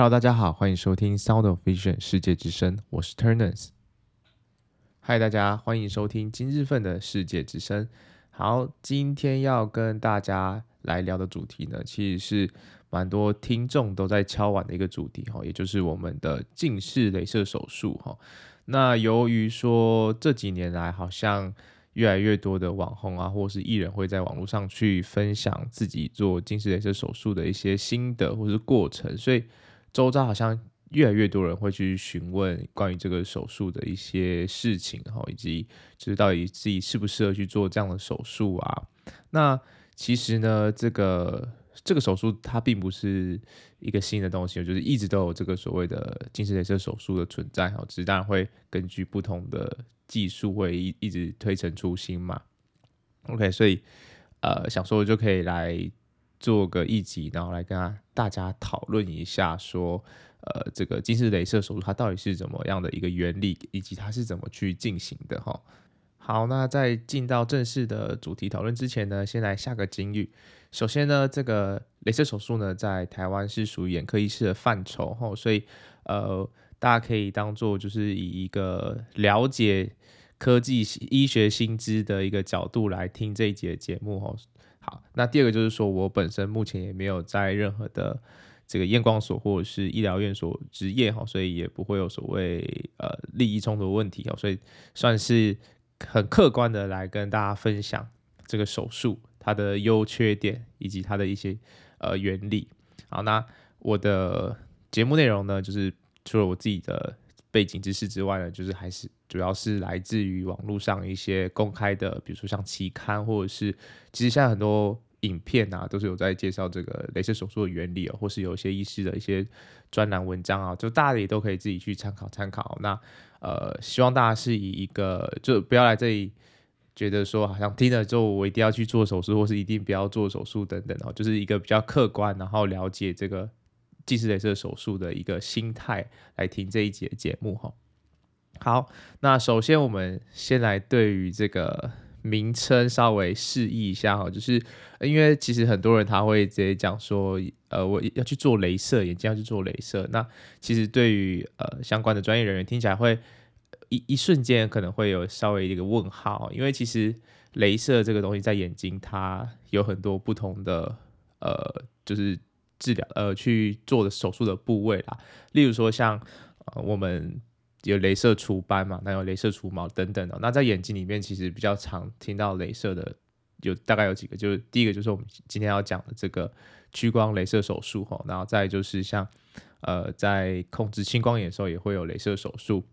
Hello，大家好，欢迎收听 Sound of Vision 世界之声，我是 Turners。嗨大家欢迎收听今日份的世界之声。好，今天要跟大家来聊的主题呢，其实是蛮多听众都在敲碗的一个主题哈，也就是我们的近视雷射手术哈。那由于说这几年来好像越来越多的网红啊，或是艺人会在网络上去分享自己做近视雷射手术的一些心得或是过程，所以。周遭好像越来越多人会去询问关于这个手术的一些事情，哈以及就是到底自己适不适合去做这样的手术啊？那其实呢，这个这个手术它并不是一个新的东西，就是一直都有这个所谓的近视雷射手术的存在，哈，只是当然会根据不同的技术会一一直推陈出新嘛。OK，所以呃，想说就可以来。做个一集，然后来跟大家讨论一下，说，呃，这个近视雷射手术它到底是怎么样的一个原理，以及它是怎么去进行的哈。好，那在进到正式的主题讨论之前呢，先来下个金玉。首先呢，这个雷射手术呢，在台湾是属于眼科医师的范畴哈，所以呃，大家可以当做就是以一个了解科技医学新知的一个角度来听这一节节目哈。好，那第二个就是说，我本身目前也没有在任何的这个验光所或者是医疗院所执业哈，所以也不会有所谓呃利益冲突问题哦，所以算是很客观的来跟大家分享这个手术它的优缺点以及它的一些呃原理。好，那我的节目内容呢，就是除了我自己的。背景知识之外呢，就是还是主要是来自于网络上一些公开的，比如说像期刊，或者是其实现在很多影片啊，都是有在介绍这个镭射手术的原理哦，或是有一些医师的一些专栏文章啊，就大家也都可以自己去参考参考。那呃，希望大家是以一个就不要来这里觉得说好像听了之后我一定要去做手术，或是一定不要做手术等等哦，就是一个比较客观，然后了解这个。近视镭射手术的一个心态来听这一节节目哈。好，那首先我们先来对于这个名称稍微示意一下哈，就是因为其实很多人他会直接讲说，呃，我要去做雷射，眼睛要去做雷射。那其实对于呃相关的专业人员听起来会一一瞬间可能会有稍微一个问号，因为其实雷射这个东西在眼睛它有很多不同的呃就是。治疗呃去做的手术的部位啦，例如说像呃我们有镭射除斑嘛，那有镭射除毛等等的。那在眼睛里面其实比较常听到镭射的有大概有几个，就是第一个就是我们今天要讲的这个屈光镭射手术哈，然后再就是像呃在控制青光眼的时候也会有镭射手术，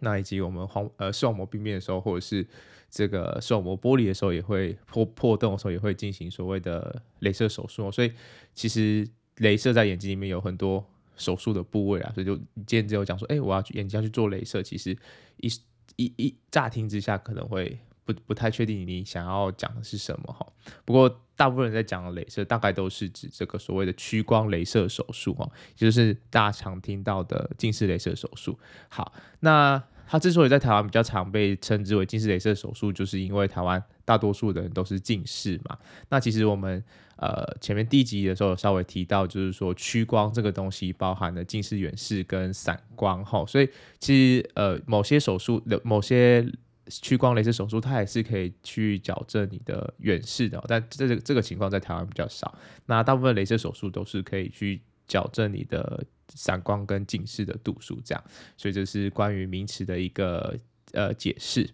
那以及我们黄呃视网膜病变的时候或者是。这个视网膜剥离的时候也会破破洞的时候也会进行所谓的镭射手术，所以其实镭射在眼睛里面有很多手术的部位啊，所以就今天只有讲说，哎，我要去眼睛要去做镭射，其实一一一乍听之下可能会不不太确定你想要讲的是什么哈。不过大部分人在讲的雷射，大概都是指这个所谓的屈光镭射手术哈，也就是大家常听到的近视镭射手术。好，那。它之所以在台湾比较常被称之为近视雷射手术，就是因为台湾大多数的人都是近视嘛。那其实我们呃前面第一集的时候稍微提到，就是说屈光这个东西包含了近视远视跟散光哈，所以其实呃某些手术的某些屈光雷射手术，它也是可以去矫正你的远视的，但这这个情况在台湾比较少。那大部分雷射手术都是可以去矫正你的。散光跟近视的度数，这样，所以这是关于名词的一个呃解释。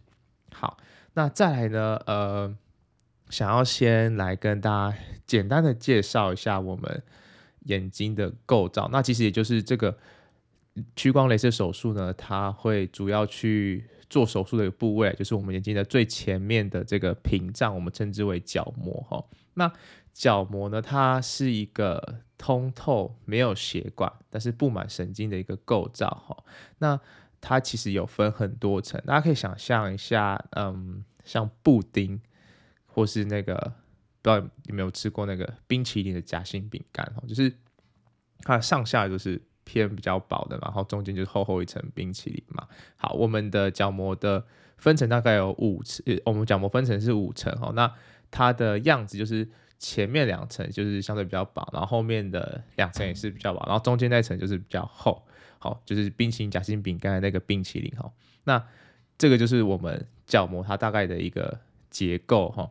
好，那再来呢，呃，想要先来跟大家简单的介绍一下我们眼睛的构造。那其实也就是这个屈光雷射手术呢，它会主要去做手术的一个部位，就是我们眼睛的最前面的这个屏障，我们称之为角膜哈。那角膜呢，它是一个通透、没有血管，但是布满神经的一个构造哈。那它其实有分很多层，大家可以想象一下，嗯，像布丁，或是那个不知道有没有吃过那个冰淇淋的夹心饼干哈，就是它上下就是偏比较薄的，然后中间就是厚厚一层冰淇淋嘛。好，我们的角膜的分层大概有五层，我们角膜分层是五层哈。那它的样子就是前面两层就是相对比较薄，然后后面的两层也是比较薄，然后中间那层就是比较厚，好，就是冰淇淋夹心饼干的那个冰淇淋哈。那这个就是我们角膜它大概的一个结构哈。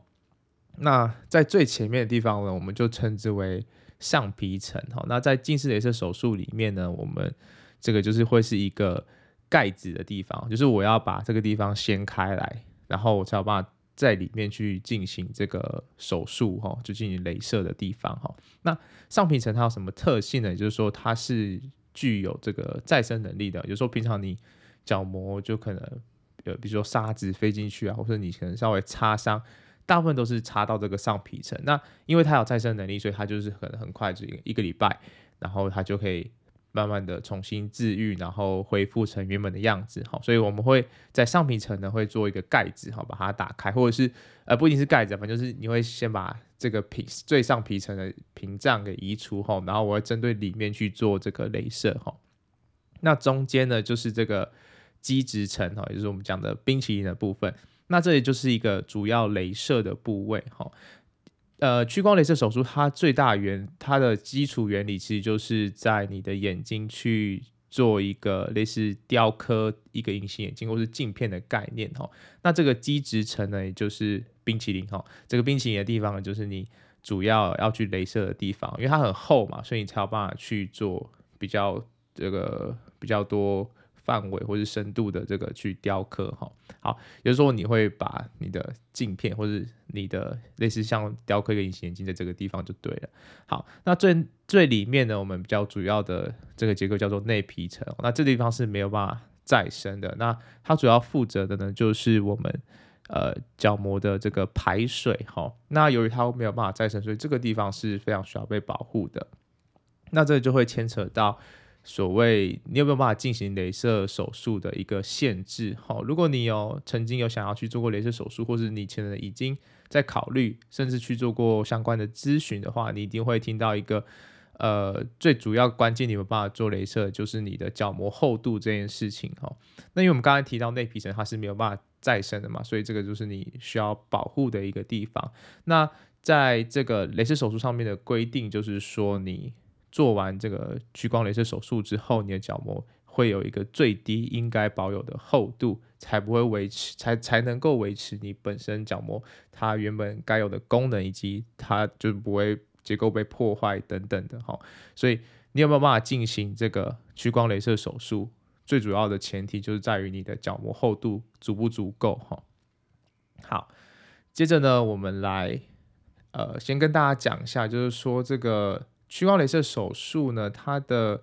那在最前面的地方呢，我们就称之为上皮层哈。那在近视雷射手术里面呢，我们这个就是会是一个盖子的地方，就是我要把这个地方掀开来，然后我才有办法在里面去进行这个手术哈，就进行镭射的地方哈。那上皮层它有什么特性呢？也就是说它是具有这个再生能力的。有时候平常你角膜就可能呃，比如说沙子飞进去啊，或者你可能稍微擦伤。大部分都是擦到这个上皮层，那因为它有再生能力，所以它就是很很快，就一个礼拜，然后它就可以慢慢的重新治愈，然后恢复成原本的样子。好，所以我们会在上皮层呢会做一个盖子，好，把它打开，或者是呃不一定是盖子，反正就是你会先把这个皮最上皮层的屏障给移除后，然后我会针对里面去做这个镭射哈。那中间呢就是这个基质层哈，也就是我们讲的冰淇淋的部分。那这里就是一个主要镭射的部位，哈，呃，屈光雷射手术它最大原它的基础原理其实就是在你的眼睛去做一个类似雕刻一个隐形眼镜或是镜片的概念，哈。那这个基质层呢，也就是冰淇淋，哈，这个冰淇淋的地方呢，就是你主要要去雷射的地方，因为它很厚嘛，所以你才有办法去做比较这个比较多。范围或是深度的这个去雕刻哈，好，有时候你会把你的镜片或是你的类似像雕刻一个隐形眼镜在这个地方就对了。好，那最最里面呢，我们比较主要的这个结构叫做内皮层，那这地方是没有办法再生的。那它主要负责的呢，就是我们呃角膜的这个排水哈。那由于它没有办法再生，所以这个地方是非常需要被保护的。那这就会牵扯到。所谓你有没有办法进行雷射手术的一个限制？好，如果你有曾经有想要去做过雷射手术，或是你现在已经在考虑，甚至去做过相关的咨询的话，你一定会听到一个呃最主要关键，你没有办法做雷射，就是你的角膜厚度这件事情。哈，那因为我们刚才提到内皮层它是没有办法再生的嘛，所以这个就是你需要保护的一个地方。那在这个雷射手术上面的规定，就是说你。做完这个屈光雷射手术之后，你的角膜会有一个最低应该保有的厚度，才不会维持，才才能够维持你本身角膜它原本该有的功能，以及它就不会结构被破坏等等的哈。所以你有没有办法进行这个屈光雷射手术？最主要的前提就是在于你的角膜厚度足不足够哈。好，接着呢，我们来呃先跟大家讲一下，就是说这个。屈光雷射手术呢，它的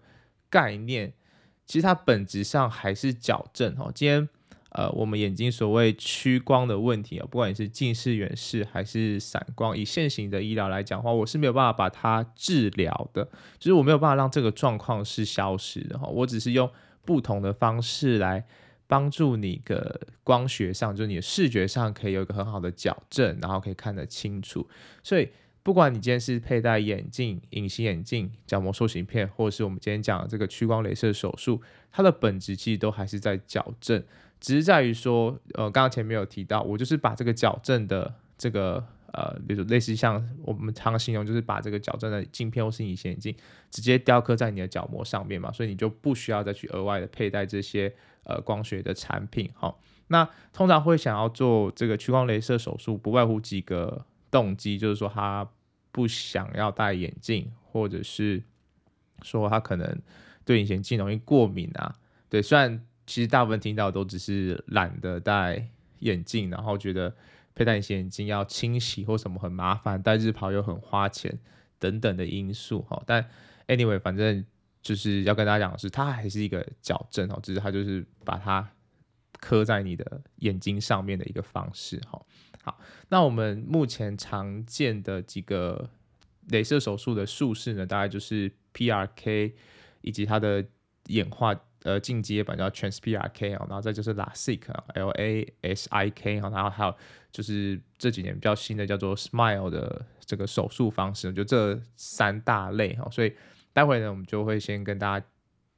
概念其实它本质上还是矫正哈。今天呃，我们眼睛所谓屈光的问题啊，不管你是近视、远视还是散光，以现行的医疗来讲的话，我是没有办法把它治疗的，就是我没有办法让这个状况是消失的哈。我只是用不同的方式来帮助你的光学上，就是你的视觉上可以有一个很好的矫正，然后可以看得清楚，所以。不管你今天是佩戴眼镜、隐形眼镜、角膜塑形片，或者是我们今天讲的这个屈光雷射手术，它的本质其实都还是在矫正，只是在于说，呃，刚刚前面有提到，我就是把这个矫正的这个呃，比如说类似像我们常形容，就是把这个矫正的镜片或是隐形眼镜直接雕刻在你的角膜上面嘛，所以你就不需要再去额外的佩戴这些呃光学的产品。好，那通常会想要做这个屈光雷射手术，不外乎几个。动机就是说他不想要戴眼镜，或者是说他可能对隐形镜容易过敏啊。对，虽然其实大部分听到都只是懒得戴眼镜，然后觉得佩戴隐形眼镜要清洗或什么很麻烦，戴日抛又很花钱等等的因素哈。但 anyway，反正就是要跟大家讲的是，它还是一个矫正哦，只是它就是把它刻在你的眼睛上面的一个方式哈。好，那我们目前常见的几个镭射手术的术式呢，大概就是 PRK 以及它的演化呃进阶版叫 Trans-PRK 啊，然后再就是 LASIK，L-A-S-I-K 啊然后还有就是这几年比较新的叫做 SMILE 的这个手术方式，就这三大类哈，所以待会呢，我们就会先跟大家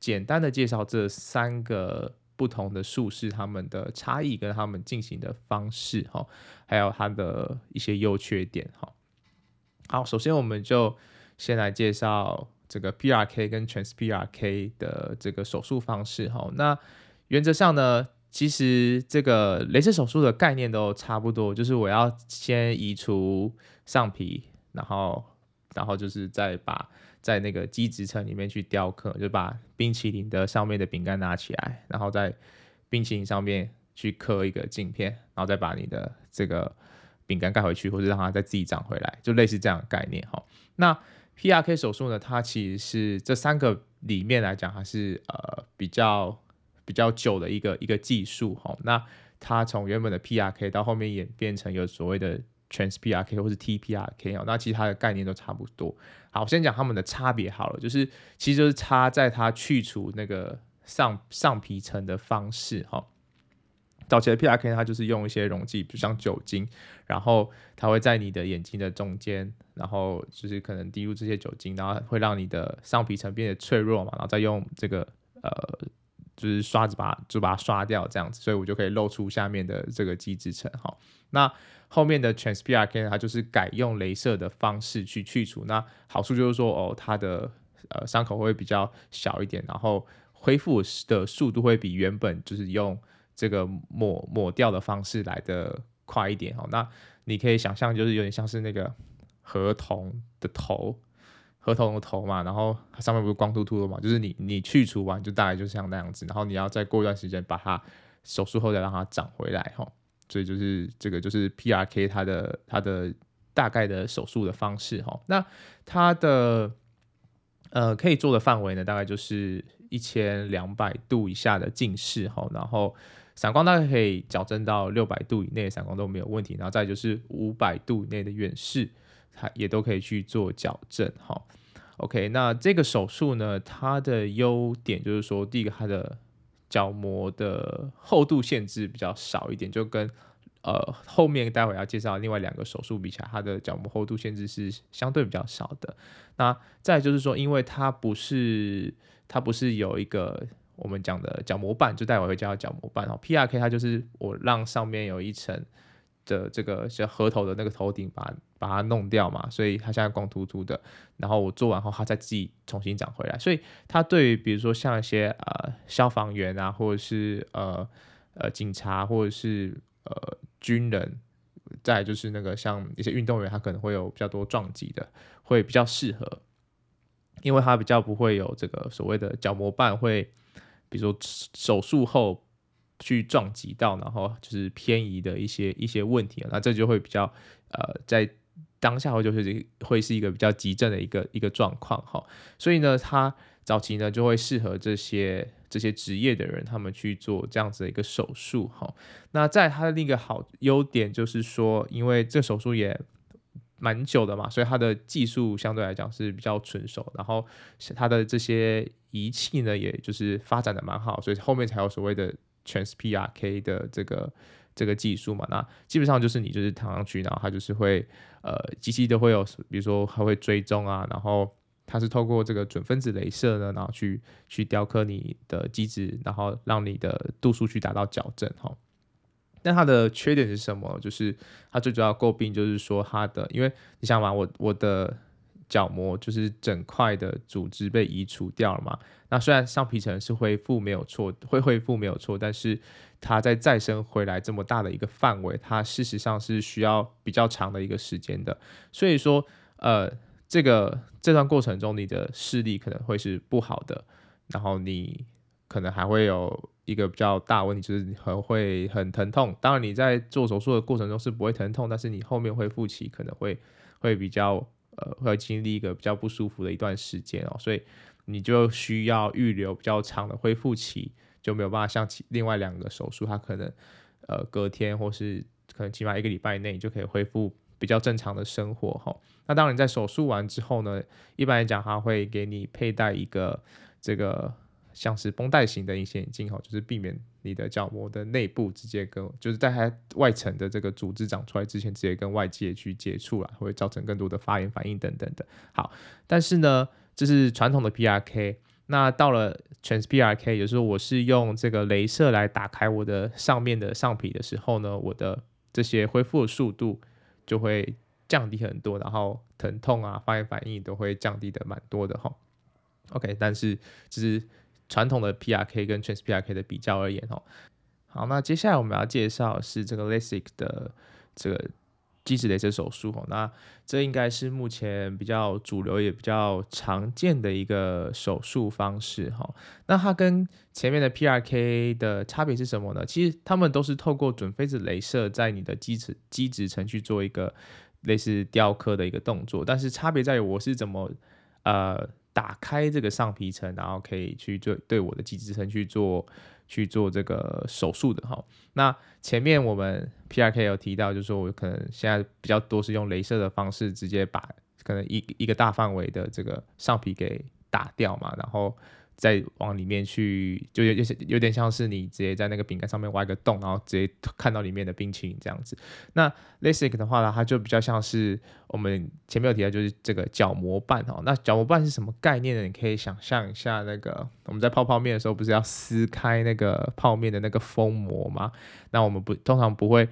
简单的介绍这三个。不同的术式，他们的差异跟他们进行的方式，哈，还有它的一些优缺点，哈。好，首先我们就先来介绍这个 PRK 跟 TransPRK 的这个手术方式哈。那原则上呢，其实这个雷射手术的概念都差不多，就是我要先移除上皮，然后然后就是再把在那个基质层里面去雕刻，就把冰淇淋的上面的饼干拿起来，然后在冰淇淋上面去刻一个镜片，然后再把你的这个。饼干盖回去，或者让它再自己长回来，就类似这样的概念哈。那 PRK 手术呢？它其实是这三个里面来讲，还是呃比较比较久的一个一个技术哈。那它从原本的 PRK 到后面演变成有所谓的 TransPRK 或是 TPRK 哦。那其实它的概念都差不多。好，我先讲它们的差别好了，就是其实就是差在它去除那个上上皮层的方式哈。早期的 PRK 它就是用一些溶剂，比如像酒精，然后它会在你的眼睛的中间，然后就是可能滴入这些酒精，然后会让你的上皮层变得脆弱嘛，然后再用这个呃就是刷子把就把它刷掉这样子，所以我就可以露出下面的这个基质层哈。那后面的 TransPRK 它就是改用镭射的方式去去除，那好处就是说哦，它的呃伤口会比较小一点，然后恢复的速度会比原本就是用。这个抹抹掉的方式来的快一点哦，那你可以想象，就是有点像是那个河童的头，河童的头嘛，然后它上面不是光秃秃的嘛，就是你你去除完就大概就像那样子，然后你要再过一段时间把它手术后再让它长回来哈，所以就是这个就是 PRK 它的它的大概的手术的方式哈，那它的呃可以做的范围呢，大概就是一千两百度以下的近视哈，然后。散光大概可以矫正到六百度以内散光都没有问题，然后再就是五百度以内的远视，它也都可以去做矫正。哈，OK，那这个手术呢，它的优点就是说，第一个它的角膜的厚度限制比较少一点，就跟呃后面待会要介绍另外两个手术比起来，它的角膜厚度限制是相对比较少的。那再就是说，因为它不是它不是有一个。我们讲的角膜瓣就待会会叫角膜瓣哦，PRK 它就是我让上面有一层的这个像额头的那个头顶把把它弄掉嘛，所以它现在光秃秃的，然后我做完后它再自己重新长回来，所以它对于比如说像一些呃消防员啊，或者是呃呃警察或者是呃军人，再就是那个像一些运动员，他可能会有比较多撞击的，会比较适合，因为它比较不会有这个所谓的角膜瓣会。比如说手术后去撞击到，然后就是偏移的一些一些问题，那这就会比较呃，在当下会就是会是一个比较急症的一个一个状况哈，所以呢，他早期呢就会适合这些这些职业的人，他们去做这样子的一个手术哈。那在他的另一个好优点就是说，因为这手术也蛮久的嘛，所以它的技术相对来讲是比较纯熟，然后它的这些仪器呢，也就是发展的蛮好，所以后面才有所谓的 TransPRK 的这个这个技术嘛。那基本上就是你就是躺上去，然后它就是会呃机器都会有，比如说还会追踪啊，然后它是透过这个准分子镭射呢，然后去去雕刻你的基质，然后让你的度数去达到矫正哈。但它的缺点是什么？就是它最主要诟病就是说它的，因为你想嘛，我我的角膜就是整块的组织被移除掉了嘛。那虽然上皮层是恢复没有错，会恢复没有错，但是它在再生回来这么大的一个范围，它事实上是需要比较长的一个时间的。所以说，呃，这个这段过程中你的视力可能会是不好的，然后你可能还会有。一个比较大问题就是很会很疼痛，当然你在做手术的过程中是不会疼痛，但是你后面恢复期可能会会比较呃会经历一个比较不舒服的一段时间哦，所以你就需要预留比较长的恢复期，就没有办法像其另外两个手术，它可能呃隔天或是可能起码一个礼拜内就可以恢复比较正常的生活哈。那当然在手术完之后呢，一般来讲它会给你佩戴一个这个。像是绷带型的隐形眼镜哈，就是避免你的角膜的内部直接跟，就是在它外层的这个组织长出来之前，直接跟外界去接触了，会造成更多的发炎反应等等的。好，但是呢，这是传统的 PRK，那到了 TransPRK，有时候我是用这个镭射来打开我的上面的上皮的时候呢，我的这些恢复的速度就会降低很多，然后疼痛啊、发炎反应都会降低的蛮多的哈。OK，但是就是传统的 PRK 跟 Trans PRK 的比较而言哈。好，那接下来我们要介绍是这个 LASIK 的这个。基质雷射手术哦，那这应该是目前比较主流也比较常见的一个手术方式哈。那它跟前面的 PRK 的差别是什么呢？其实他们都是透过准分子雷射在你的基质基质层去做一个类似雕刻的一个动作，但是差别在于我是怎么呃打开这个上皮层，然后可以去做对我的脊质层去做。去做这个手术的哈，那前面我们 PRK 有提到，就是说我可能现在比较多是用镭射的方式，直接把可能一一个大范围的这个上皮给打掉嘛，然后。再往里面去，就有有些有点像是你直接在那个饼干上面挖一个洞，然后直接看到里面的冰淇淋这样子。那 LASIK 的话呢，它就比较像是我们前面有提到，就是这个角膜瓣哦。那角膜瓣是什么概念呢？你可以想象一下，那个我们在泡泡面的时候，不是要撕开那个泡面的那个封膜吗？那我们不通常不会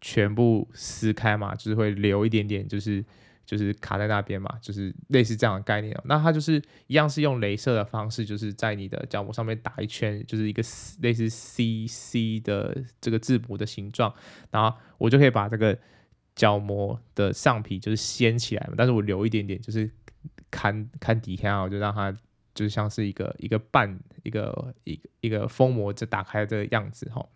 全部撕开嘛，就是会留一点点，就是。就是卡在那边嘛，就是类似这样的概念。那它就是一样是用镭射的方式，就是在你的角膜上面打一圈，就是一个类似 C C 的这个字母的形状，然后我就可以把这个角膜的上皮就是掀起来嘛，但是我留一点点，就是看看底下，我就让它就是像是一个一个半一个一一个封膜就打开这个样子哈。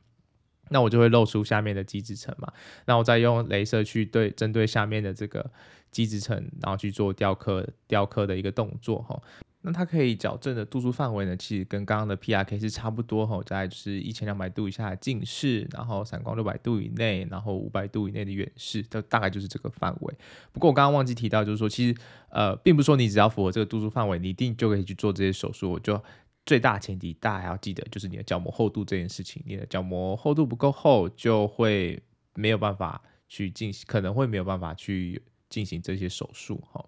那我就会露出下面的基质层嘛，那我再用镭射去对针对下面的这个基质层，然后去做雕刻雕刻的一个动作哈。那它可以矫正的度数范围呢，其实跟刚刚的 PRK 是差不多哈，大概就是一千两百度以下的近视，然后散光六百度以内，然后五百度以内的远视，都大概就是这个范围。不过我刚刚忘记提到，就是说其实呃，并不是说你只要符合这个度数范围，你一定就可以去做这些手术，我就。最大前提，大家还要记得，就是你的角膜厚度这件事情。你的角膜厚度不够厚，就会没有办法去进行，可能会没有办法去进行这些手术哈。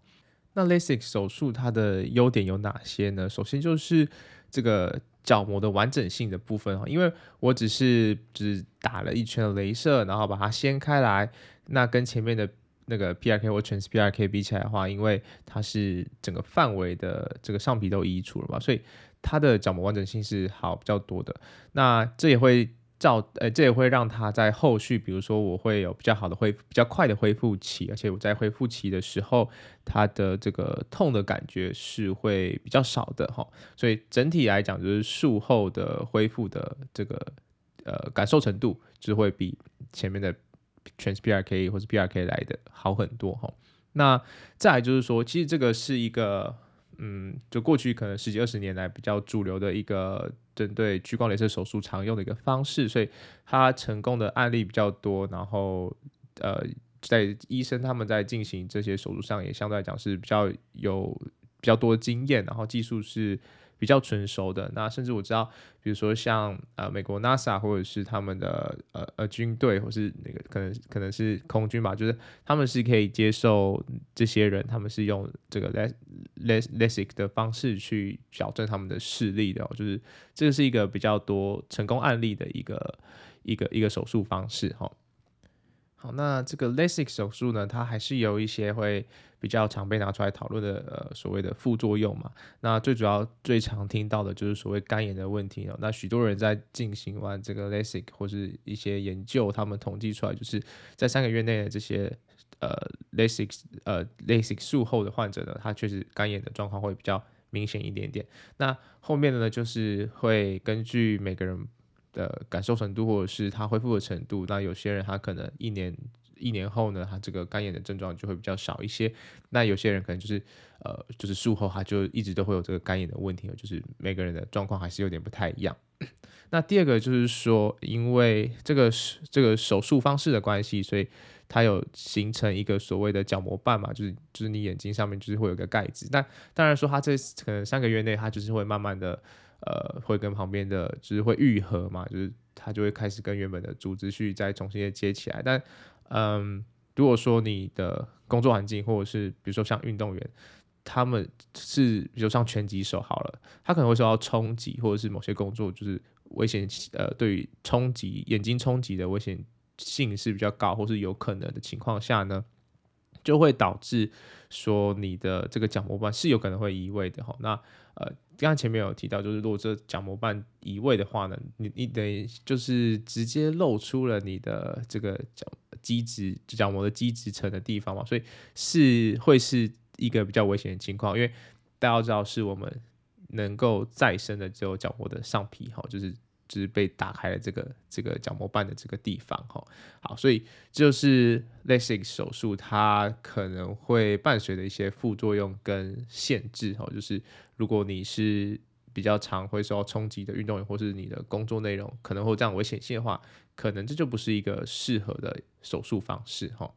那 LASIK 手术它的优点有哪些呢？首先就是这个角膜的完整性的部分哈，因为我只是只打了一圈的雷射，然后把它掀开来，那跟前面的那个 PRK 或 Trans PRK 比起来的话，因为它是整个范围的这个上皮都移除了嘛，所以。它的角膜完整性是好比较多的，那这也会照，呃，这也会让它在后续，比如说我会有比较好的恢，比较快的恢复期，而且我在恢复期的时候，它的这个痛的感觉是会比较少的哈，所以整体来讲，就是术后的恢复的这个呃感受程度，就会比前面的 Trans PRK 或者 PRK 来的好很多哈。那再来就是说，其实这个是一个。嗯，就过去可能十几二十年来比较主流的一个针对屈光镭射手术常用的一个方式，所以它成功的案例比较多。然后，呃，在医生他们在进行这些手术上也相对来讲是比较有比较多经验，然后技术是。比较成熟的，那甚至我知道，比如说像呃美国 NASA 或者是他们的呃呃军队，或是那个可能可能是空军吧，就是他们是可以接受这些人，他们是用这个 les les LASIK 的方式去矫正他们的视力的，就是这个是一个比较多成功案例的一个一个一个手术方式哈。那这个 LASIK 手术呢，它还是有一些会比较常被拿出来讨论的，呃，所谓的副作用嘛。那最主要、最常听到的就是所谓干眼的问题哦。那许多人在进行完这个 LASIK 或是一些研究，他们统计出来，就是在三个月内的这些呃 LASIK 呃 LASIK 术后的患者呢，他确实干眼的状况会比较明显一点点。那后面的呢，就是会根据每个人。的感受程度，或者是他恢复的程度，那有些人他可能一年一年后呢，他这个干眼的症状就会比较少一些。那有些人可能就是呃，就是术后他就一直都会有这个干眼的问题，就是每个人的状况还是有点不太一样。那第二个就是说，因为这个这个手术方式的关系，所以它有形成一个所谓的角膜瓣嘛，就是就是你眼睛上面就是会有个盖子。那当然说，它这可能三个月内，它就是会慢慢的。呃，会跟旁边的，就是会愈合嘛，就是它就会开始跟原本的组织去再重新的接起来。但，嗯，如果说你的工作环境，或者是比如说像运动员，他们是比如像拳击手好了，他可能会受到冲击，或者是某些工作就是危险，呃，对于冲击眼睛冲击的危险性是比较高，或是有可能的情况下呢，就会导致说你的这个角膜瓣是有可能会移位的哈。那呃，刚刚前面有提到，就是如果这角膜瓣移位的话呢，你你等于就是直接露出了你的这个角基质角膜的基质层的地方嘛，所以是会是一个比较危险的情况，因为大家要知道是我们能够再生的只有角膜的上皮哈，就是。就是被打开了这个这个角膜瓣的这个地方哈，好，所以这就是 LASIK 手术它可能会伴随的一些副作用跟限制哈，就是如果你是比较常会受到冲击的运动员，或是你的工作内容可能会有这样危险性的话，可能这就不是一个适合的手术方式哈。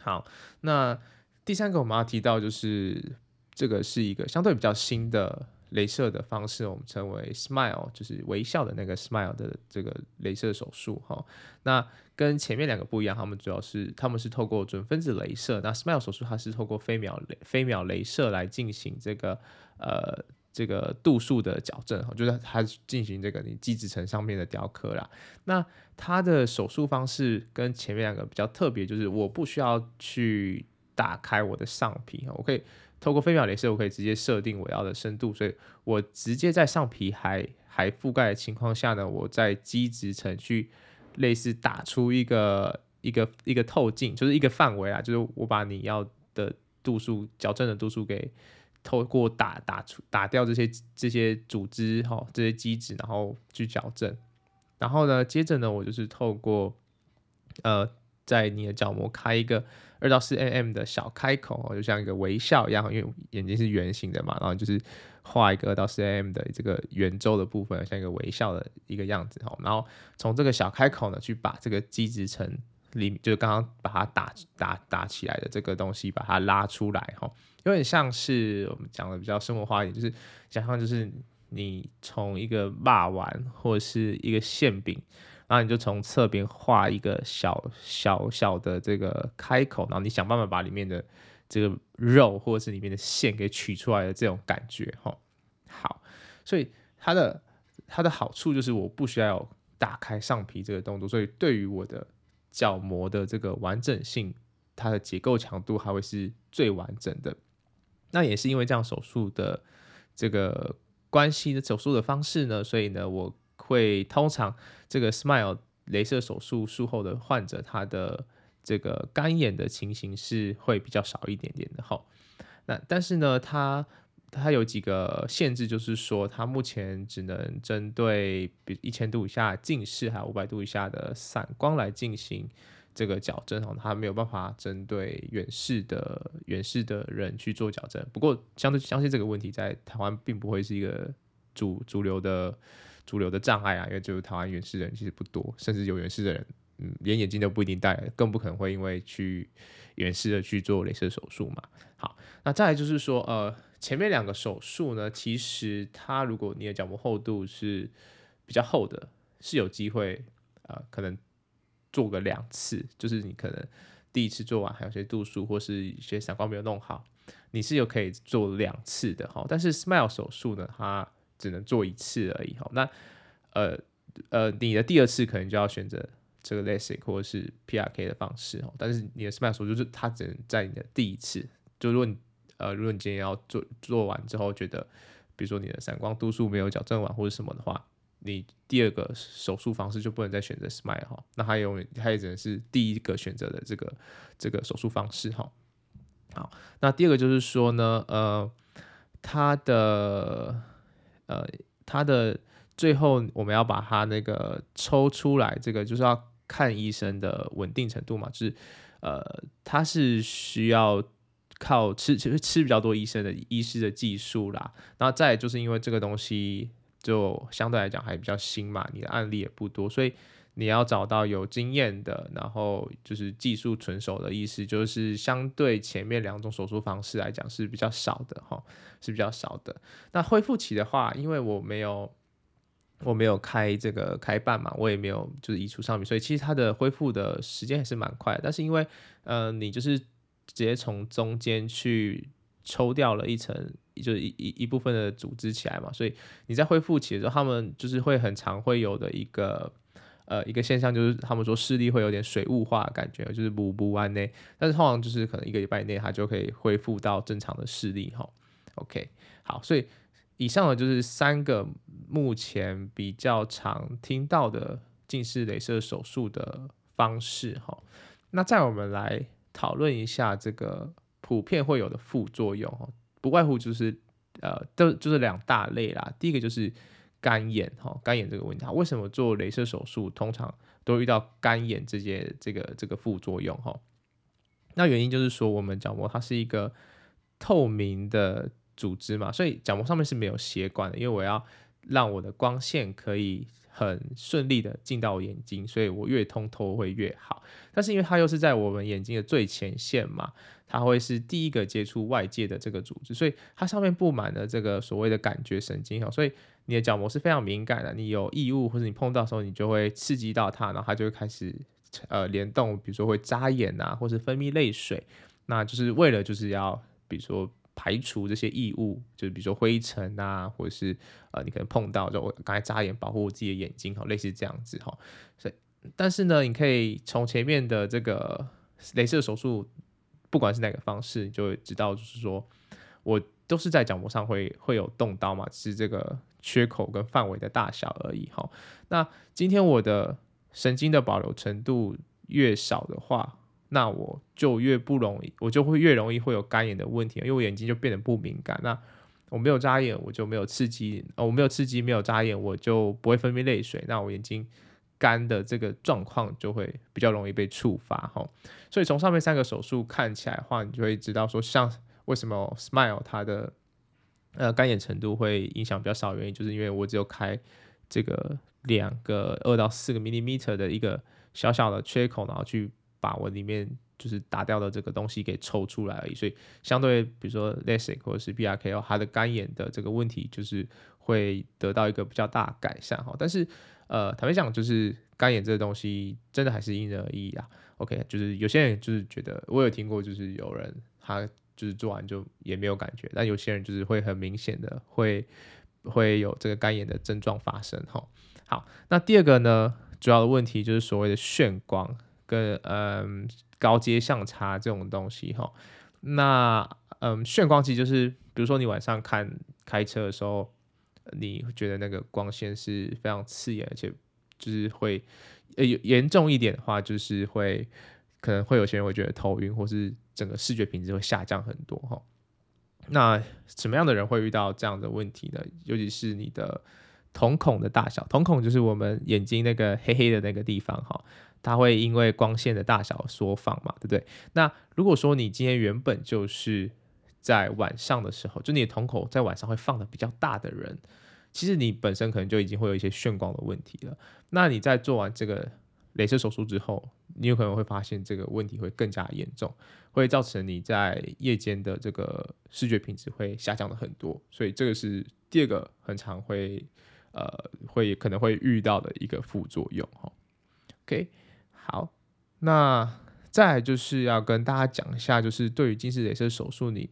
好，那第三个我们要提到就是这个是一个相对比较新的。镭射的方式，我们称为 SMILE，就是微笑的那个 SMILE 的这个镭射手术哈。那跟前面两个不一样，他们主要是他们是透过准分子镭射，那 SMILE 手术它是透过飞秒飞秒镭射来进行这个呃这个度数的矫正哈，就是它进行这个你基质层上面的雕刻啦。那它的手术方式跟前面两个比较特别，就是我不需要去打开我的上皮哈，我可以。透过飞秒镭射，我可以直接设定我要的深度，所以我直接在上皮还还覆盖的情况下呢，我在基质层去类似打出一个一个一个透镜，就是一个范围啊，就是我把你要的度数矫正的度数给透过打打出打掉这些这些组织哈，这些基质，然后去矫正，然后呢，接着呢，我就是透过呃。在你的角膜开一个二到四 mm 的小开口，就像一个微笑一样，因为眼睛是圆形的嘛，然后就是画一个二到四 mm 的这个圆周的部分，像一个微笑的一个样子哈。然后从这个小开口呢，去把这个基质层里，就是刚刚把它打打打起来的这个东西，把它拉出来哈，有点像是我们讲的比较生活化一点，就是想象就是你从一个肉圆或者是一个馅饼。然后你就从侧边画一个小小小的这个开口，然后你想办法把里面的这个肉或者是里面的馅给取出来的这种感觉，哈，好，所以它的它的好处就是我不需要打开上皮这个动作，所以对于我的角膜的这个完整性，它的结构强度还会是最完整的。那也是因为这样手术的这个关系的手术的方式呢，所以呢我。会通常这个 SMILE 镭射手术术后的患者，他的这个干眼的情形是会比较少一点点的哈。那但是呢，它它有几个限制，就是说它目前只能针对比一千度以下近视，还有五百度以下的散光来进行这个矫正哈。它没有办法针对远视的远视的人去做矫正。不过相对相信这个问题在台湾并不会是一个主主流的。主流的障碍啊，因为就是台湾远视的人其实不多，甚至有远视的人，嗯，连眼镜都不一定戴，更不可能会因为去远视的去做镭射手术嘛。好，那再来就是说，呃，前面两个手术呢，其实它如果你的角膜厚度是比较厚的，是有机会，呃，可能做个两次，就是你可能第一次做完还有些度数或是一些散光没有弄好，你是有可以做两次的哈。但是 SMILE 手术呢，它只能做一次而已哈，那呃呃，你的第二次可能就要选择这个 LASIK 或者是 PRK 的方式哈，但是你的 SMILE 手术就是它只能在你的第一次，就如果你呃如果你今天要做做完之后觉得，比如说你的散光度数没有矫正完或者什么的话，你第二个手术方式就不能再选择 SMILE 哈，那它永远它也只能是第一个选择的这个这个手术方式哈。好，那第二个就是说呢，呃，它的。呃，它的最后我们要把它那个抽出来，这个就是要看医生的稳定程度嘛，就是呃，它是需要靠吃其实吃比较多医生的医师的技术啦，然后再就是因为这个东西就相对来讲还比较新嘛，你的案例也不多，所以。你要找到有经验的，然后就是技术纯熟的医师，就是相对前面两种手术方式来讲是比较少的哈，是比较少的。那恢复期的话，因为我没有我没有开这个开瓣嘛，我也没有就是移除上面，所以其实它的恢复的时间还是蛮快。但是因为呃，你就是直接从中间去抽掉了一层，就是一一一部分的组织起来嘛，所以你在恢复期的时候，他们就是会很常会有的一个。呃一个现象，就是他们说视力会有点水雾化的感觉，就是不不安内，但是通常就是可能一个礼拜内它就可以恢复到正常的视力哈。OK，好，所以以上的就是三个目前比较常听到的近视雷射手术的方式哈。那再我们来讨论一下这个普遍会有的副作用哈，不外乎就是呃，都就是两大类啦。第一个就是干眼哈，干眼这个问题，为什么做雷射手术通常都遇到干眼这些这个这个副作用哈？那原因就是说我们角膜它是一个透明的组织嘛，所以角膜上面是没有血管的，因为我要让我的光线可以很顺利的进到眼睛，所以我越通透会越好。但是因为它又是在我们眼睛的最前线嘛，它会是第一个接触外界的这个组织，所以它上面布满了这个所谓的感觉神经，所以你的角膜是非常敏感的。你有异物或者你碰到的时候，你就会刺激到它，然后它就会开始呃联动，比如说会眨眼啊，或是分泌泪水，那就是为了就是要比如说。排除这些异物，就是比如说灰尘啊，或者是呃，你可能碰到，就我刚才眨眼保护我自己的眼睛，哈，类似这样子哈。所以，但是呢，你可以从前面的这个雷射手术，不管是哪个方式，你就会知道，就是说我都是在角膜上会会有动刀嘛，是这个缺口跟范围的大小而已哈。那今天我的神经的保留程度越少的话，那我就越不容易，我就会越容易会有干眼的问题，因为我眼睛就变得不敏感。那我没有眨眼，我就没有刺激，哦我没有刺激，没有眨眼，我就不会分泌泪水。那我眼睛干的这个状况就会比较容易被触发哈。所以从上面三个手术看起来的话，你就会知道说，像为什么 Smile 它的呃干眼程度会影响比较少，原因就是因为我只有开这个两个二到四个 millimeter 的一个小小的缺口，然后去。把我里面就是打掉的这个东西给抽出来而已，所以相对比如说 LASIK 或者是 PRK，它的干眼的这个问题就是会得到一个比较大改善哈。但是呃，坦白讲，就是干眼这个东西真的还是因人而异啊。OK，就是有些人就是觉得我有听过，就是有人他就是做完就也没有感觉，但有些人就是会很明显的会会有这个干眼的症状发生哈。好，那第二个呢，主要的问题就是所谓的眩光。跟嗯高阶相差这种东西哈，那嗯眩光其实就是，比如说你晚上看开车的时候，你觉得那个光线是非常刺眼，而且就是会呃严重一点的话，就是会可能会有些人会觉得头晕，或是整个视觉品质会下降很多哈。那什么样的人会遇到这样的问题呢？尤其是你的瞳孔的大小，瞳孔就是我们眼睛那个黑黑的那个地方哈。它会因为光线的大小缩放嘛，对不对？那如果说你今天原本就是在晚上的时候，就你的瞳孔在晚上会放的比较大的人，其实你本身可能就已经会有一些眩光的问题了。那你在做完这个镭射手术之后，你有可能会发现这个问题会更加严重，会造成你在夜间的这个视觉品质会下降的很多。所以这个是第二个很常会呃会可能会遇到的一个副作用哈。OK。好，那再就是要跟大家讲一下，就是对于近视镭射手术，你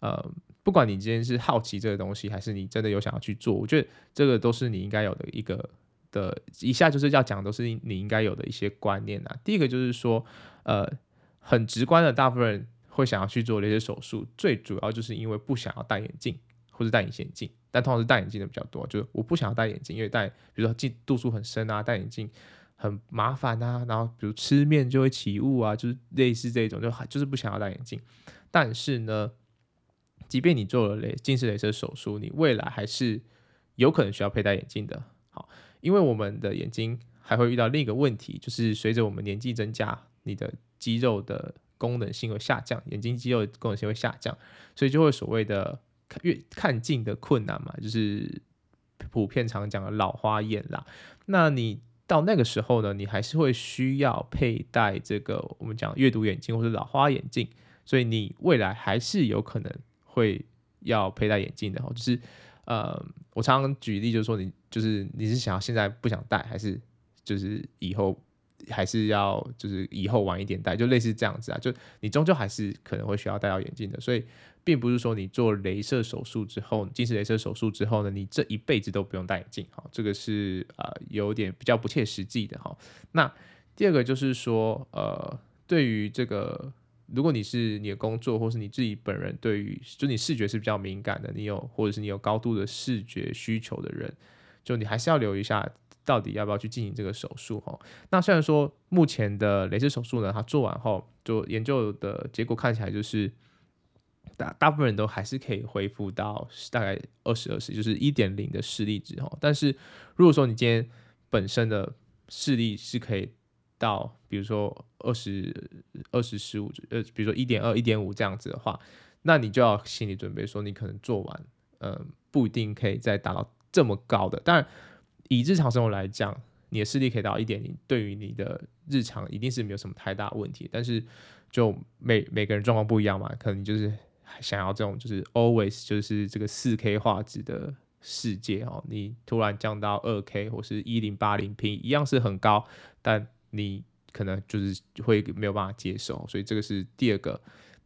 呃，不管你今天是好奇这个东西，还是你真的有想要去做，我觉得这个都是你应该有的一个的，以下就是要讲都是你应该有的一些观念啊。第一个就是说，呃，很直观的，大部分人会想要去做这些手术，最主要就是因为不想要戴眼镜或者戴隐形眼镜，但通常是戴眼镜的比较多，就是我不想要戴眼镜，因为戴，比如说镜度数很深啊，戴眼镜。很麻烦啊，然后比如吃面就会起雾啊，就是类似这种，就就是不想要戴眼镜。但是呢，即便你做了雷近视雷射手术，你未来还是有可能需要佩戴眼镜的。好，因为我们的眼睛还会遇到另一个问题，就是随着我们年纪增加，你的肌肉的功能性会下降，眼睛肌肉功能性会下降，所以就会所谓的看越看近的困难嘛，就是普遍常讲的老花眼啦。那你到那个时候呢，你还是会需要佩戴这个我们讲阅读眼镜或者老花眼镜，所以你未来还是有可能会要佩戴眼镜的。就是呃，我常常举例就是说，你就是你是想要现在不想戴，还是就是以后还是要就是以后晚一点戴，就类似这样子啊，就你终究还是可能会需要戴到眼镜的，所以并不是说你做雷射手术之后，近视雷射手术之后呢，你这一辈子都不用戴眼镜，哈，这个是呃有点比较不切实际的哈。那第二个就是说，呃，对于这个，如果你是你的工作，或是你自己本人对于就你视觉是比较敏感的，你有或者是你有高度的视觉需求的人，就你还是要留意一下。到底要不要去进行这个手术？哈，那虽然说目前的雷射手术呢，它做完后，就研究的结果看起来就是大大部分人都还是可以恢复到大概二十二十，就是一点零的视力值。哈，但是如果说你今天本身的视力是可以到，比如说二十二十十五，呃，比如说一点二、一点五这样子的话，那你就要心理准备说，你可能做完，嗯，不一定可以再达到这么高的，当然。以日常生活来讲，你的视力可以达到一点零，对于你的日常一定是没有什么太大问题。但是就每每个人状况不一样嘛，可能就是想要这种就是 always 就是这个四 K 画质的世界哦，你突然降到二 K 或是一零八零 P 一样是很高，但你可能就是会没有办法接受，所以这个是第二个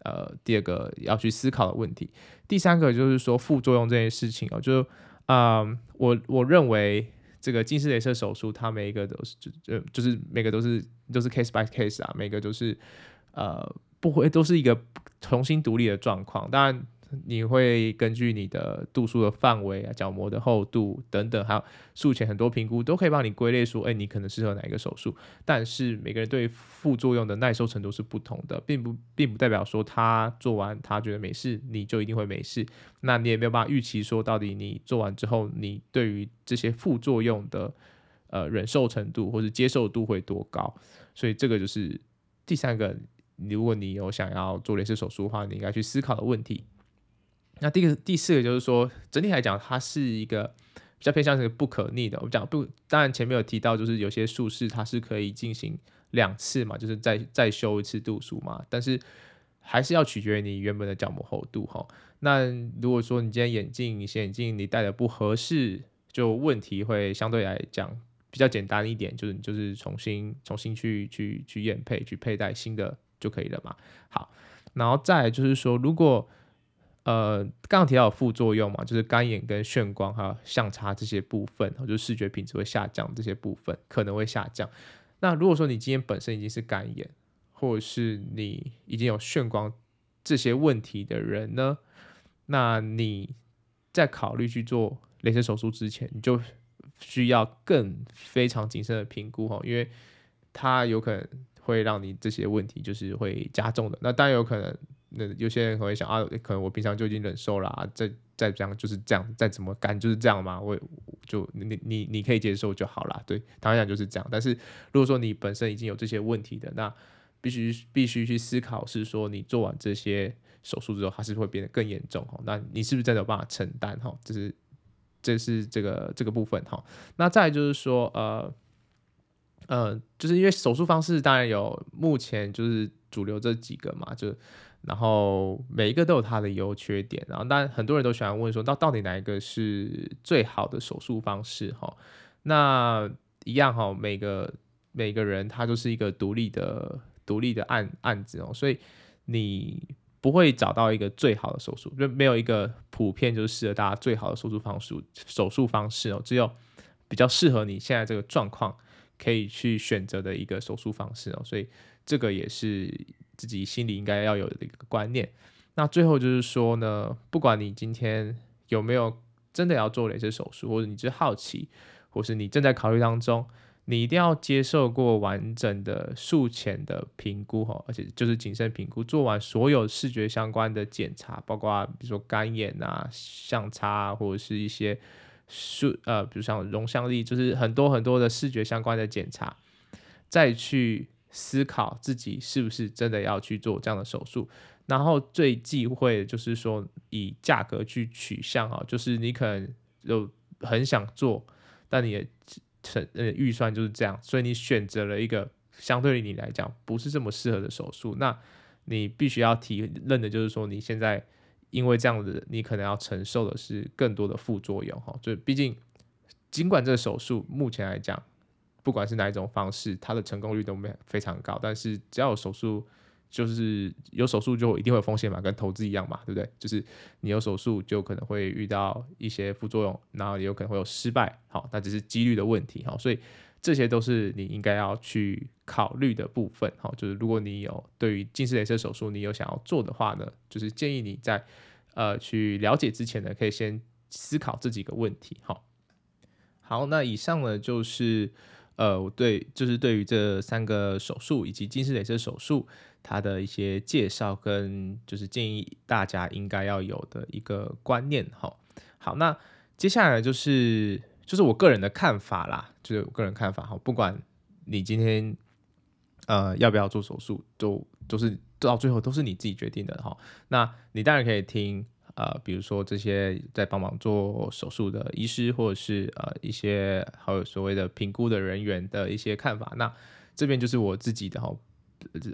呃第二个要去思考的问题。第三个就是说副作用这件事情哦，就啊、呃、我我认为。这个近视雷射手术，它每一个都是就就就是每个都是都是 case by case 啊，每个都是呃不会都是一个重新独立的状况，当然。你会根据你的度数的范围啊、角膜的厚度等等，还有术前很多评估，都可以帮你归类说，哎，你可能适合哪一个手术。但是每个人对副作用的耐受程度是不同的，并不并不代表说他做完他觉得没事，你就一定会没事。那你也没有办法预期说，到底你做完之后，你对于这些副作用的呃忍受程度或者接受度会多高。所以这个就是第三个，如果你有想要做雷射手术的话，你应该去思考的问题。那第个第四个就是说，整体来讲，它是一个比较偏向是不可逆的。我们讲不，当然前面有提到，就是有些术式它是可以进行两次嘛，就是再再修一次度数嘛。但是还是要取决于你原本的角膜厚度哈。那如果说你今天眼镜，你显眼镜你戴的不合适，就问题会相对来讲比较简单一点，就是你就是重新重新去去去验配去佩戴新的就可以了嘛。好，然后再就是说如果呃，刚刚提到有副作用嘛，就是干眼跟眩光还有相差这些部分，就是视觉品质会下降，这些部分可能会下降。那如果说你今天本身已经是干眼，或者是你已经有眩光这些问题的人呢，那你在考虑去做雷射手术之前，你就需要更非常谨慎的评估哈，因为它有可能会让你这些问题就是会加重的。那当然有可能。那有些人可能会想啊，可能我平常就已经忍受了啊，再再这样就是这样，再怎么干就是这样嘛，我就你你你可以接受就好了。对，当然讲就是这样。但是如果说你本身已经有这些问题的，那必须必须去思考，是说你做完这些手术之后，它是会变得更严重哈？那你是不是真的有办法承担哈？这是这是这个这个部分哈。那再就是说呃呃，就是因为手术方式当然有目前就是主流这几个嘛，就。然后每一个都有它的优缺点，然后但很多人都喜欢问说，到到底哪一个是最好的手术方式？哈，那一样哈，每个每个人他都是一个独立的独立的案案子哦，所以你不会找到一个最好的手术，就没有一个普遍就是适合大家最好的手术方式手术方式哦，只有比较适合你现在这个状况可以去选择的一个手术方式哦，所以这个也是。自己心里应该要有的一个观念。那最后就是说呢，不管你今天有没有真的要做雷射手术，或者你是好奇，或是你正在考虑当中，你一定要接受过完整的术前的评估哈，而且就是谨慎评估，做完所有视觉相关的检查，包括比如说干眼啊、相差啊，或者是一些术呃，比如像容像力，就是很多很多的视觉相关的检查，再去。思考自己是不是真的要去做这样的手术，然后最忌讳的就是说以价格去取向啊，就是你可能有很想做，但你的成呃预算就是这样，所以你选择了一个相对于你来讲不是这么适合的手术，那你必须要提认的就是说你现在因为这样子，你可能要承受的是更多的副作用哈，就毕竟尽管这个手术目前来讲。不管是哪一种方式，它的成功率都没非常高。但是只要有手术，就是有手术就一定会有风险嘛，跟投资一样嘛，对不对？就是你有手术就可能会遇到一些副作用，然后也有可能会有失败，好，那只是几率的问题，好，所以这些都是你应该要去考虑的部分，好，就是如果你有对于近视雷射手术你有想要做的话呢，就是建议你在呃去了解之前呢，可以先思考这几个问题，好，好，那以上呢就是。呃，我对，就是对于这三个手术以及近视雷射手术，它的一些介绍跟就是建议大家应该要有的一个观念，哈。好，那接下来就是就是我个人的看法啦，就是我个人看法，哈，不管你今天呃要不要做手术，都都是到最后都是你自己决定的，哈。那你当然可以听。呃，比如说这些在帮忙做手术的医师，或者是呃一些还有所谓的评估的人员的一些看法，那这边就是我自己的哈，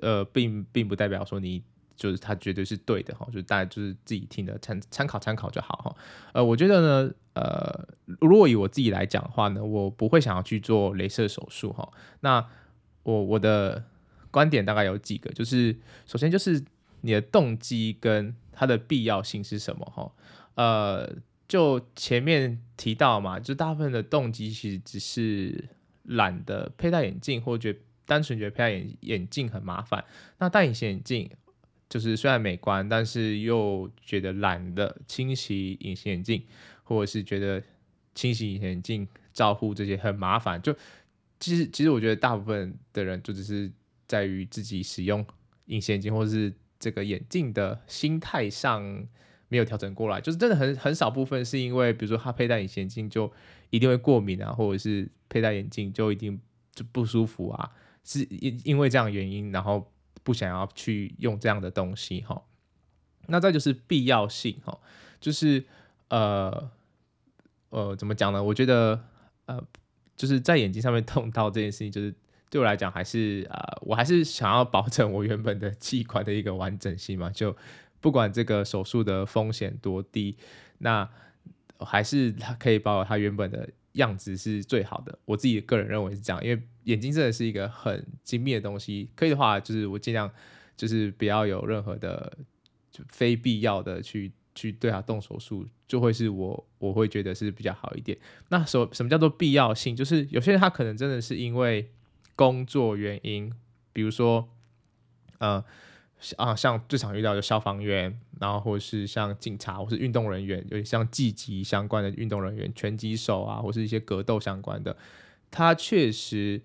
呃，并并不代表说你就是他绝对是对的哈，就大家就是自己听的参参考参考就好哈。呃，我觉得呢，呃，如果以我自己来讲的话呢，我不会想要去做镭射手术哈。那我我的观点大概有几个，就是首先就是你的动机跟它的必要性是什么？哈，呃，就前面提到嘛，就大部分的动机其实只是懒得佩戴眼镜，或者觉得单纯觉得佩戴眼眼镜很麻烦。那戴隐形眼镜就是虽然美观，但是又觉得懒得清洗隐形眼镜，或者是觉得清洗隐形眼镜照护这些很麻烦。就其实其实我觉得大部分的人就只是在于自己使用隐形眼镜，或者是。这个眼镜的心态上没有调整过来，就是真的很很少部分是因为，比如说他佩戴隐形眼镜就一定会过敏啊，或者是佩戴眼镜就一定就不舒服啊，是因因为这样原因，然后不想要去用这样的东西哈。那再就是必要性哈，就是呃呃怎么讲呢？我觉得呃就是在眼睛上面动刀这件事情就是。对我来讲，还是啊、我还是想要保证我原本的器官的一个完整性嘛。就不管这个手术的风险多低，那还是它可以保有它原本的样子是最好的。我自己个人认为是这样，因为眼睛真的是一个很精密的东西。可以的话，就是我尽量就是不要有任何的就非必要的去去对它动手术，就会是我我会觉得是比较好一点。那什什么叫做必要性？就是有些人他可能真的是因为工作原因，比如说，呃，啊，像最常遇到的消防员，然后或者是像警察，或是运动人员，有像技击相关的运动人员，拳击手啊，或是一些格斗相关的，他确实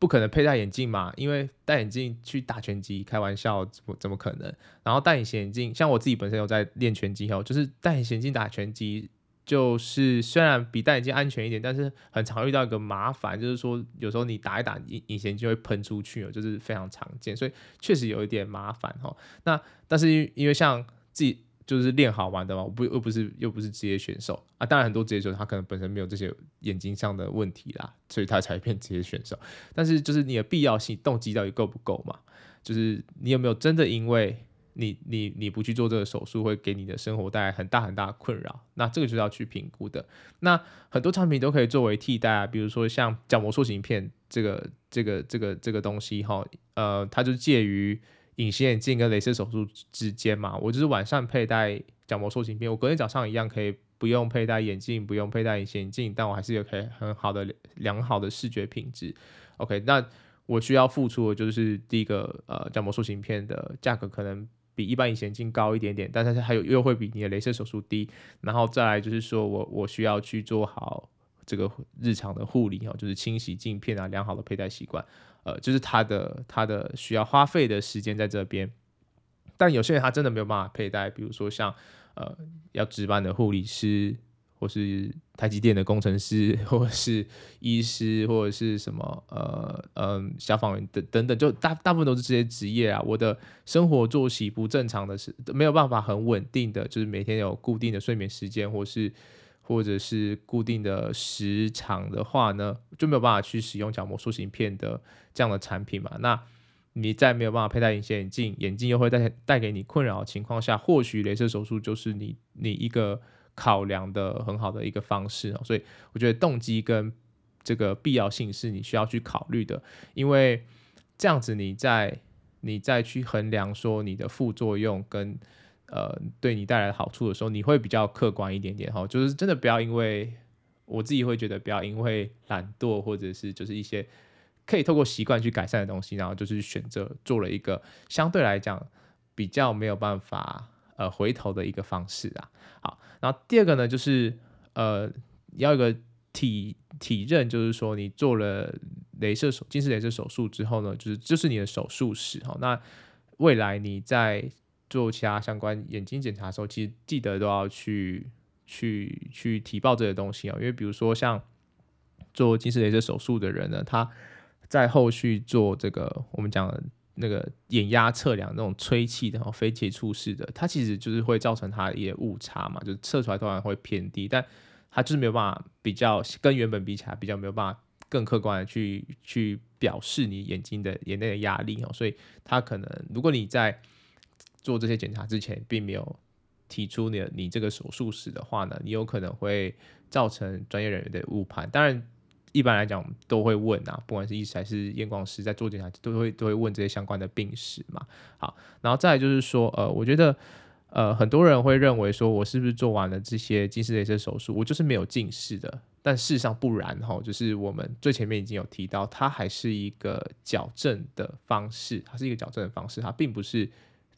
不可能佩戴眼镜嘛，因为戴眼镜去打拳击，开玩笑，怎么怎么可能？然后戴隐形眼镜，像我自己本身有在练拳击哦，就是戴隐形眼镜打拳击。就是虽然比戴眼镜安全一点，但是很常遇到一个麻烦，就是说有时候你打一打隐隐形就会喷出去，就是非常常见，所以确实有一点麻烦哈。那但是因为像自己就是练好玩的嘛，我不又不是又不是职业选手啊，当然很多职业选手他可能本身没有这些眼睛上的问题啦，所以他才变职业选手。但是就是你的必要性动机到底够不够嘛？就是你有没有真的因为你你你不去做这个手术，会给你的生活带来很大很大的困扰。那这个就是要去评估的。那很多产品都可以作为替代啊，比如说像角膜塑形片这个这个这个这个东西哈，呃，它就介于隐形眼镜跟镭射手术之间嘛。我就是晚上佩戴角膜塑形片，我隔天早上一样可以不用佩戴眼镜，不用佩戴隐形眼镜，但我还是有可以很好的良好的视觉品质。OK，那我需要付出的就是第一个呃角膜塑形片的价格可能。比一般隐形镜高一点点，但是它还有又会比你的镭射手术低，然后再来就是说我我需要去做好这个日常的护理哦，就是清洗镜片啊，良好的佩戴习惯，呃，就是它的它的需要花费的时间在这边。但有些人他真的没有办法佩戴，比如说像呃要值班的护理师。或是台积电的工程师，或是医师，或者是什么呃嗯消防员等等等，就大大部分都是这些职业啊。我的生活作息不正常的是没有办法很稳定的，就是每天有固定的睡眠时间，或是或者是固定的时长的话呢，就没有办法去使用角膜塑形片的这样的产品嘛。那你在没有办法佩戴隐形眼镜，眼镜又会带带给你困扰的情况下，或许雷射手术就是你你一个。考量的很好的一个方式，所以我觉得动机跟这个必要性是你需要去考虑的，因为这样子你在你再去衡量说你的副作用跟呃对你带来的好处的时候，你会比较客观一点点哈，就是真的不要因为我自己会觉得不要因为懒惰或者是就是一些可以透过习惯去改善的东西，然后就是选择做了一个相对来讲比较没有办法呃回头的一个方式啊。好，然后第二个呢就是呃要一个。体体认就是说，你做了镭射手近视镭射手术之后呢，就是、就是你的手术史哈。那未来你在做其他相关眼睛检查的时候，其实记得都要去去去提报这些东西啊。因为比如说像做近视镭射手术的人呢，他在后续做这个我们讲的那个眼压测量那种吹气的然后非接触式的，它其实就是会造成它一些误差嘛，就是测出来当然会偏低，但它就是没有办法比较跟原本比起来，比较没有办法更客观的去去表示你眼睛的眼内的压力哦，所以它可能如果你在做这些检查之前，并没有提出你你这个手术史的话呢，你有可能会造成专业人员的误判。当然，一般来讲都会问啊，不管是医师还是验光师在做检查，都会都会问这些相关的病史嘛。好，然后再来就是说，呃，我觉得。呃，很多人会认为说，我是不是做完了这些近视雷射手术，我就是没有近视的？但事实上不然哈，就是我们最前面已经有提到，它还是一个矫正的方式，它是一个矫正的方式，它并不是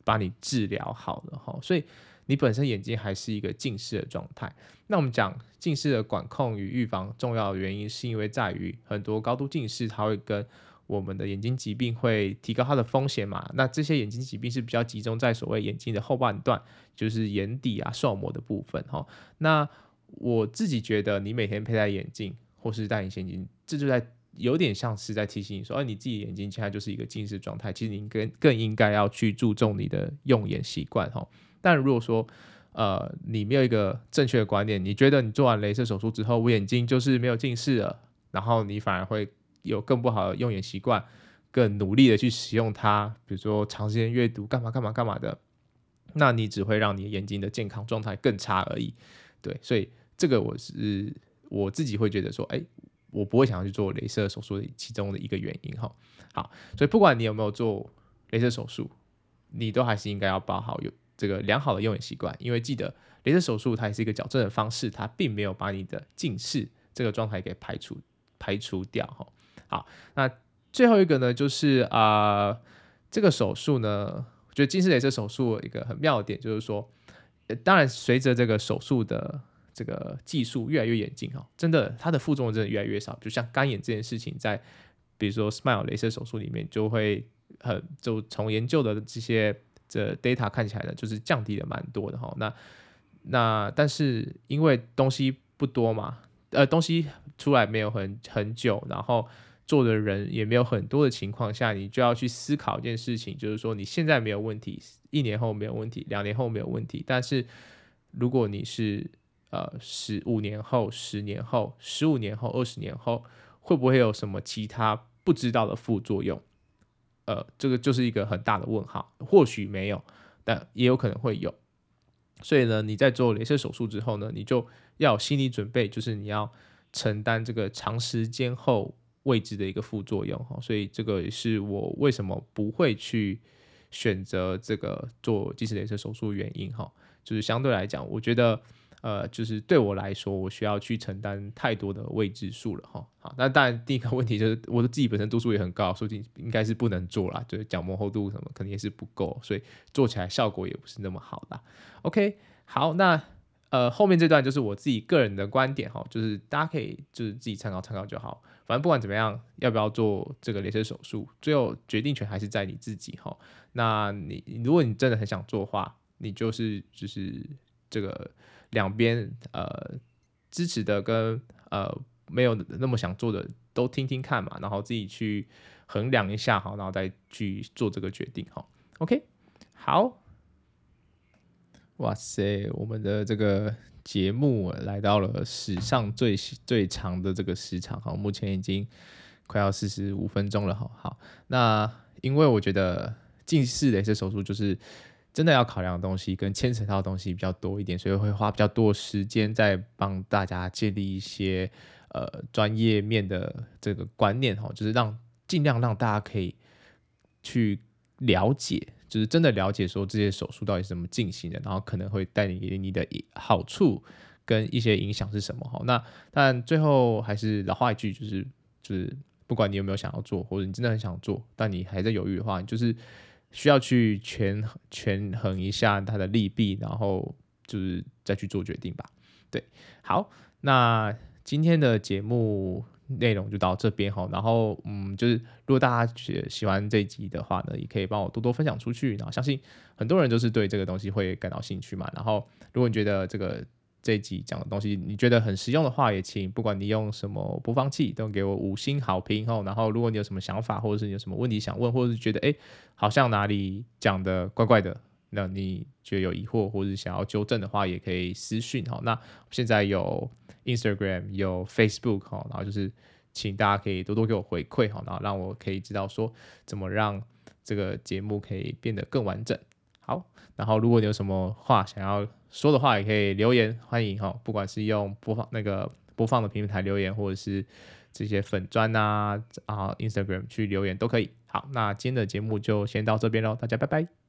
把你治疗好了哈。所以你本身眼睛还是一个近视的状态。那我们讲近视的管控与预防，重要的原因是因为在于很多高度近视，它会跟我们的眼睛疾病会提高它的风险嘛？那这些眼睛疾病是比较集中在所谓眼睛的后半段，就是眼底啊、受膜的部分哈。那我自己觉得，你每天佩戴眼镜或是戴隐形眼镜，这就在有点像是在提醒你说，哎、你自己眼睛现在就是一个近视状态，其实你更更应该要去注重你的用眼习惯哈。但如果说呃你没有一个正确的观念，你觉得你做完雷射手术之后，我眼睛就是没有近视了，然后你反而会。有更不好的用眼习惯，更努力的去使用它，比如说长时间阅读，干嘛干嘛干嘛的，那你只会让你眼睛的健康状态更差而已。对，所以这个我是我自己会觉得说，哎，我不会想要去做雷射手术的其中的一个原因哈。好，所以不管你有没有做雷射手术，你都还是应该要保好有这个良好的用眼习惯，因为记得雷射手术它也是一个矫正的方式，它并没有把你的近视这个状态给排除排除掉哈。好，那最后一个呢，就是啊、这个手术呢，我觉得近视雷射手术一个很妙的点就是说，呃当然随着这个手术的这个技术越来越严进哈，真的它的副作用真的越来越少。就像干眼这件事情，在比如说 SMILE 雷射手术里面，就会很就从研究的这些这 data 看起来呢，就是降低了蛮多的哈。那那但是因为东西不多嘛，呃，东西出来没有很很久，然后。做的人也没有很多的情况下，你就要去思考一件事情，就是说你现在没有问题，一年后没有问题，两年后没有问题。但是如果你是呃十五年后、十年后、十五年后、二十年后，会不会有什么其他不知道的副作用？呃，这个就是一个很大的问号。或许没有，但也有可能会有。所以呢，你在做雷射手术之后呢，你就要有心理准备，就是你要承担这个长时间后。未知的一个副作用哈，所以这个也是我为什么不会去选择这个做近视雷射手术的原因哈，就是相对来讲，我觉得呃，就是对我来说，我需要去承担太多的未知数了哈。好，那当然第一个问题就是我的自己本身度数也很高，所以应该是不能做啦，就是角膜厚度什么肯定也是不够，所以做起来效果也不是那么好啦。OK，好，那。呃，后面这段就是我自己个人的观点哈，就是大家可以就是自己参考参考就好。反正不管怎么样，要不要做这个雷射手术，最后决定权还是在你自己哈。那你如果你真的很想做的话，你就是就是这个两边呃支持的跟呃没有那么想做的都听听看嘛，然后自己去衡量一下哈，然后再去做这个决定哈。OK，好。哇塞，我们的这个节目来到了史上最最长的这个时长哈，目前已经快要四十五分钟了哈。好，那因为我觉得近视的一些手术就是真的要考量的东西跟牵扯到的东西比较多一点，所以会花比较多时间在帮大家建立一些呃专业面的这个观念哈，就是让尽量让大家可以去了解，就是真的了解说这些手术到底是怎么进行的，然后可能会带你给你的好处跟一些影响是什么哈。那但最后还是老话一句，就是就是不管你有没有想要做，或者你真的很想做，但你还在犹豫的话，就是。需要去权权衡一下它的利弊，然后就是再去做决定吧。对，好，那今天的节目内容就到这边哈。然后，嗯，就是如果大家喜喜欢这一集的话呢，也可以帮我多多分享出去。然后，相信很多人都是对这个东西会感到兴趣嘛。然后，如果你觉得这个。这一集讲的东西，你觉得很实用的话，也请不管你用什么播放器，都给我五星好评哦。然后，如果你有什么想法，或者是你有什么问题想问，或者是觉得诶好像哪里讲的怪怪的，那你觉得有疑惑，或者是想要纠正的话，也可以私讯哈。那现在有 Instagram，有 Facebook 哈，然后就是请大家可以多多给我回馈哈，然后让我可以知道说怎么让这个节目可以变得更完整。好，然后如果你有什么话想要说的话，也可以留言，欢迎哈，不管是用播放那个播放的平台留言，或者是这些粉专啊啊 Instagram 去留言都可以。好，那今天的节目就先到这边喽，大家拜拜。